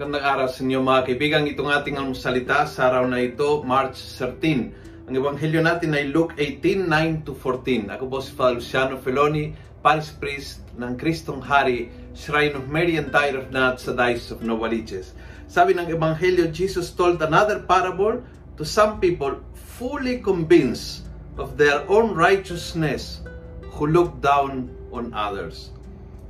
Magandang araw sa inyo mga kaibigan. Itong ating salita sa araw na ito, March 13. Ang ebanghelyo natin ay Luke 18, 9 to 14. Ako po si Father Luciano Feloni, Parish Priest ng Kristong Hari, Shrine of Mary and Tyre of Nat sa Dice of Novaliches. Sabi ng ebanghelyo, Jesus told another parable to some people fully convinced of their own righteousness who look down on others.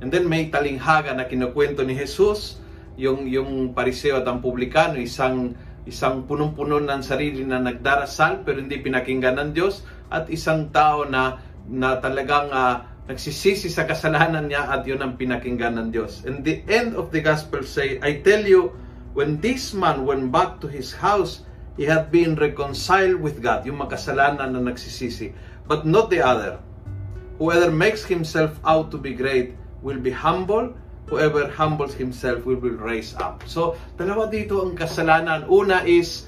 And then may talinghaga na kinukwento ni Jesus yung yung pariseo at ang publikano isang isang punong-puno ng sarili na nagdarasal pero hindi pinakinggan ng Diyos at isang tao na na talagang uh, nagsisisi sa kasalanan niya at yun ang pinakinggan ng Diyos. And the end of the gospel say, I tell you, when this man went back to his house, he had been reconciled with God, yung makasalanan na nagsisisi, but not the other. Whoever makes himself out to be great will be humble, whoever humbles himself will be raised up. So, dalawa dito ang kasalanan. Una is,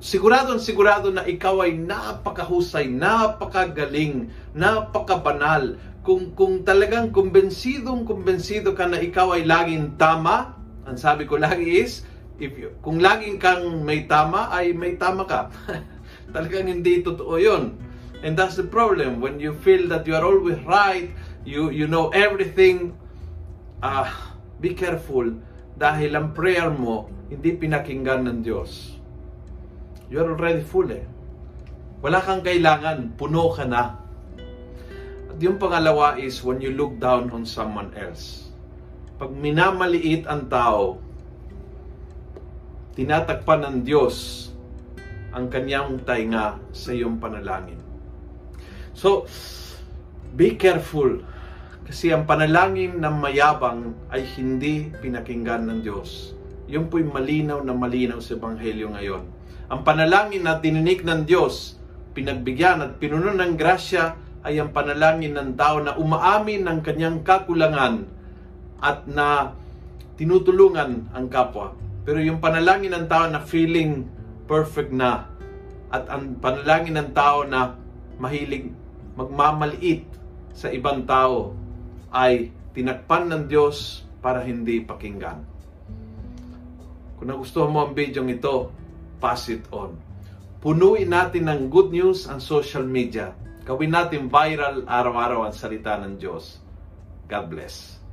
sigurado sigurado na ikaw ay napakahusay, napakagaling, napakabanal. Kung, kung talagang kumbensidong kumbensido ka na ikaw ay laging tama, ang sabi ko lagi is, if you, kung laging kang may tama, ay may tama ka. talagang hindi totoo yun. And that's the problem. When you feel that you are always right, you, you know everything, uh, be careful dahil ang prayer mo hindi pinakinggan ng Diyos. You are already full eh. Wala kang kailangan, puno ka na. At yung pangalawa is when you look down on someone else. Pag minamaliit ang tao, tinatakpan ng Diyos ang kanyang tainga sa iyong panalangin. So, be careful kasi ang panalangin ng mayabang ay hindi pinakinggan ng Diyos. Yun po'y malinaw na malinaw sa Ebanghelyo ngayon. Ang panalangin na tininik ng Diyos, pinagbigyan at pinuno ng grasya ay ang panalangin ng tao na umaamin ng kanyang kakulangan at na tinutulungan ang kapwa. Pero yung panalangin ng tao na feeling perfect na at ang panalangin ng tao na mahilig magmamaliit sa ibang tao ay tinakpan ng Diyos para hindi pakinggan. Kung nagustuhan mo ang video ito, pass it on. Punuin natin ng good news ang social media. Gawin natin viral araw-araw ang salita ng Diyos. God bless.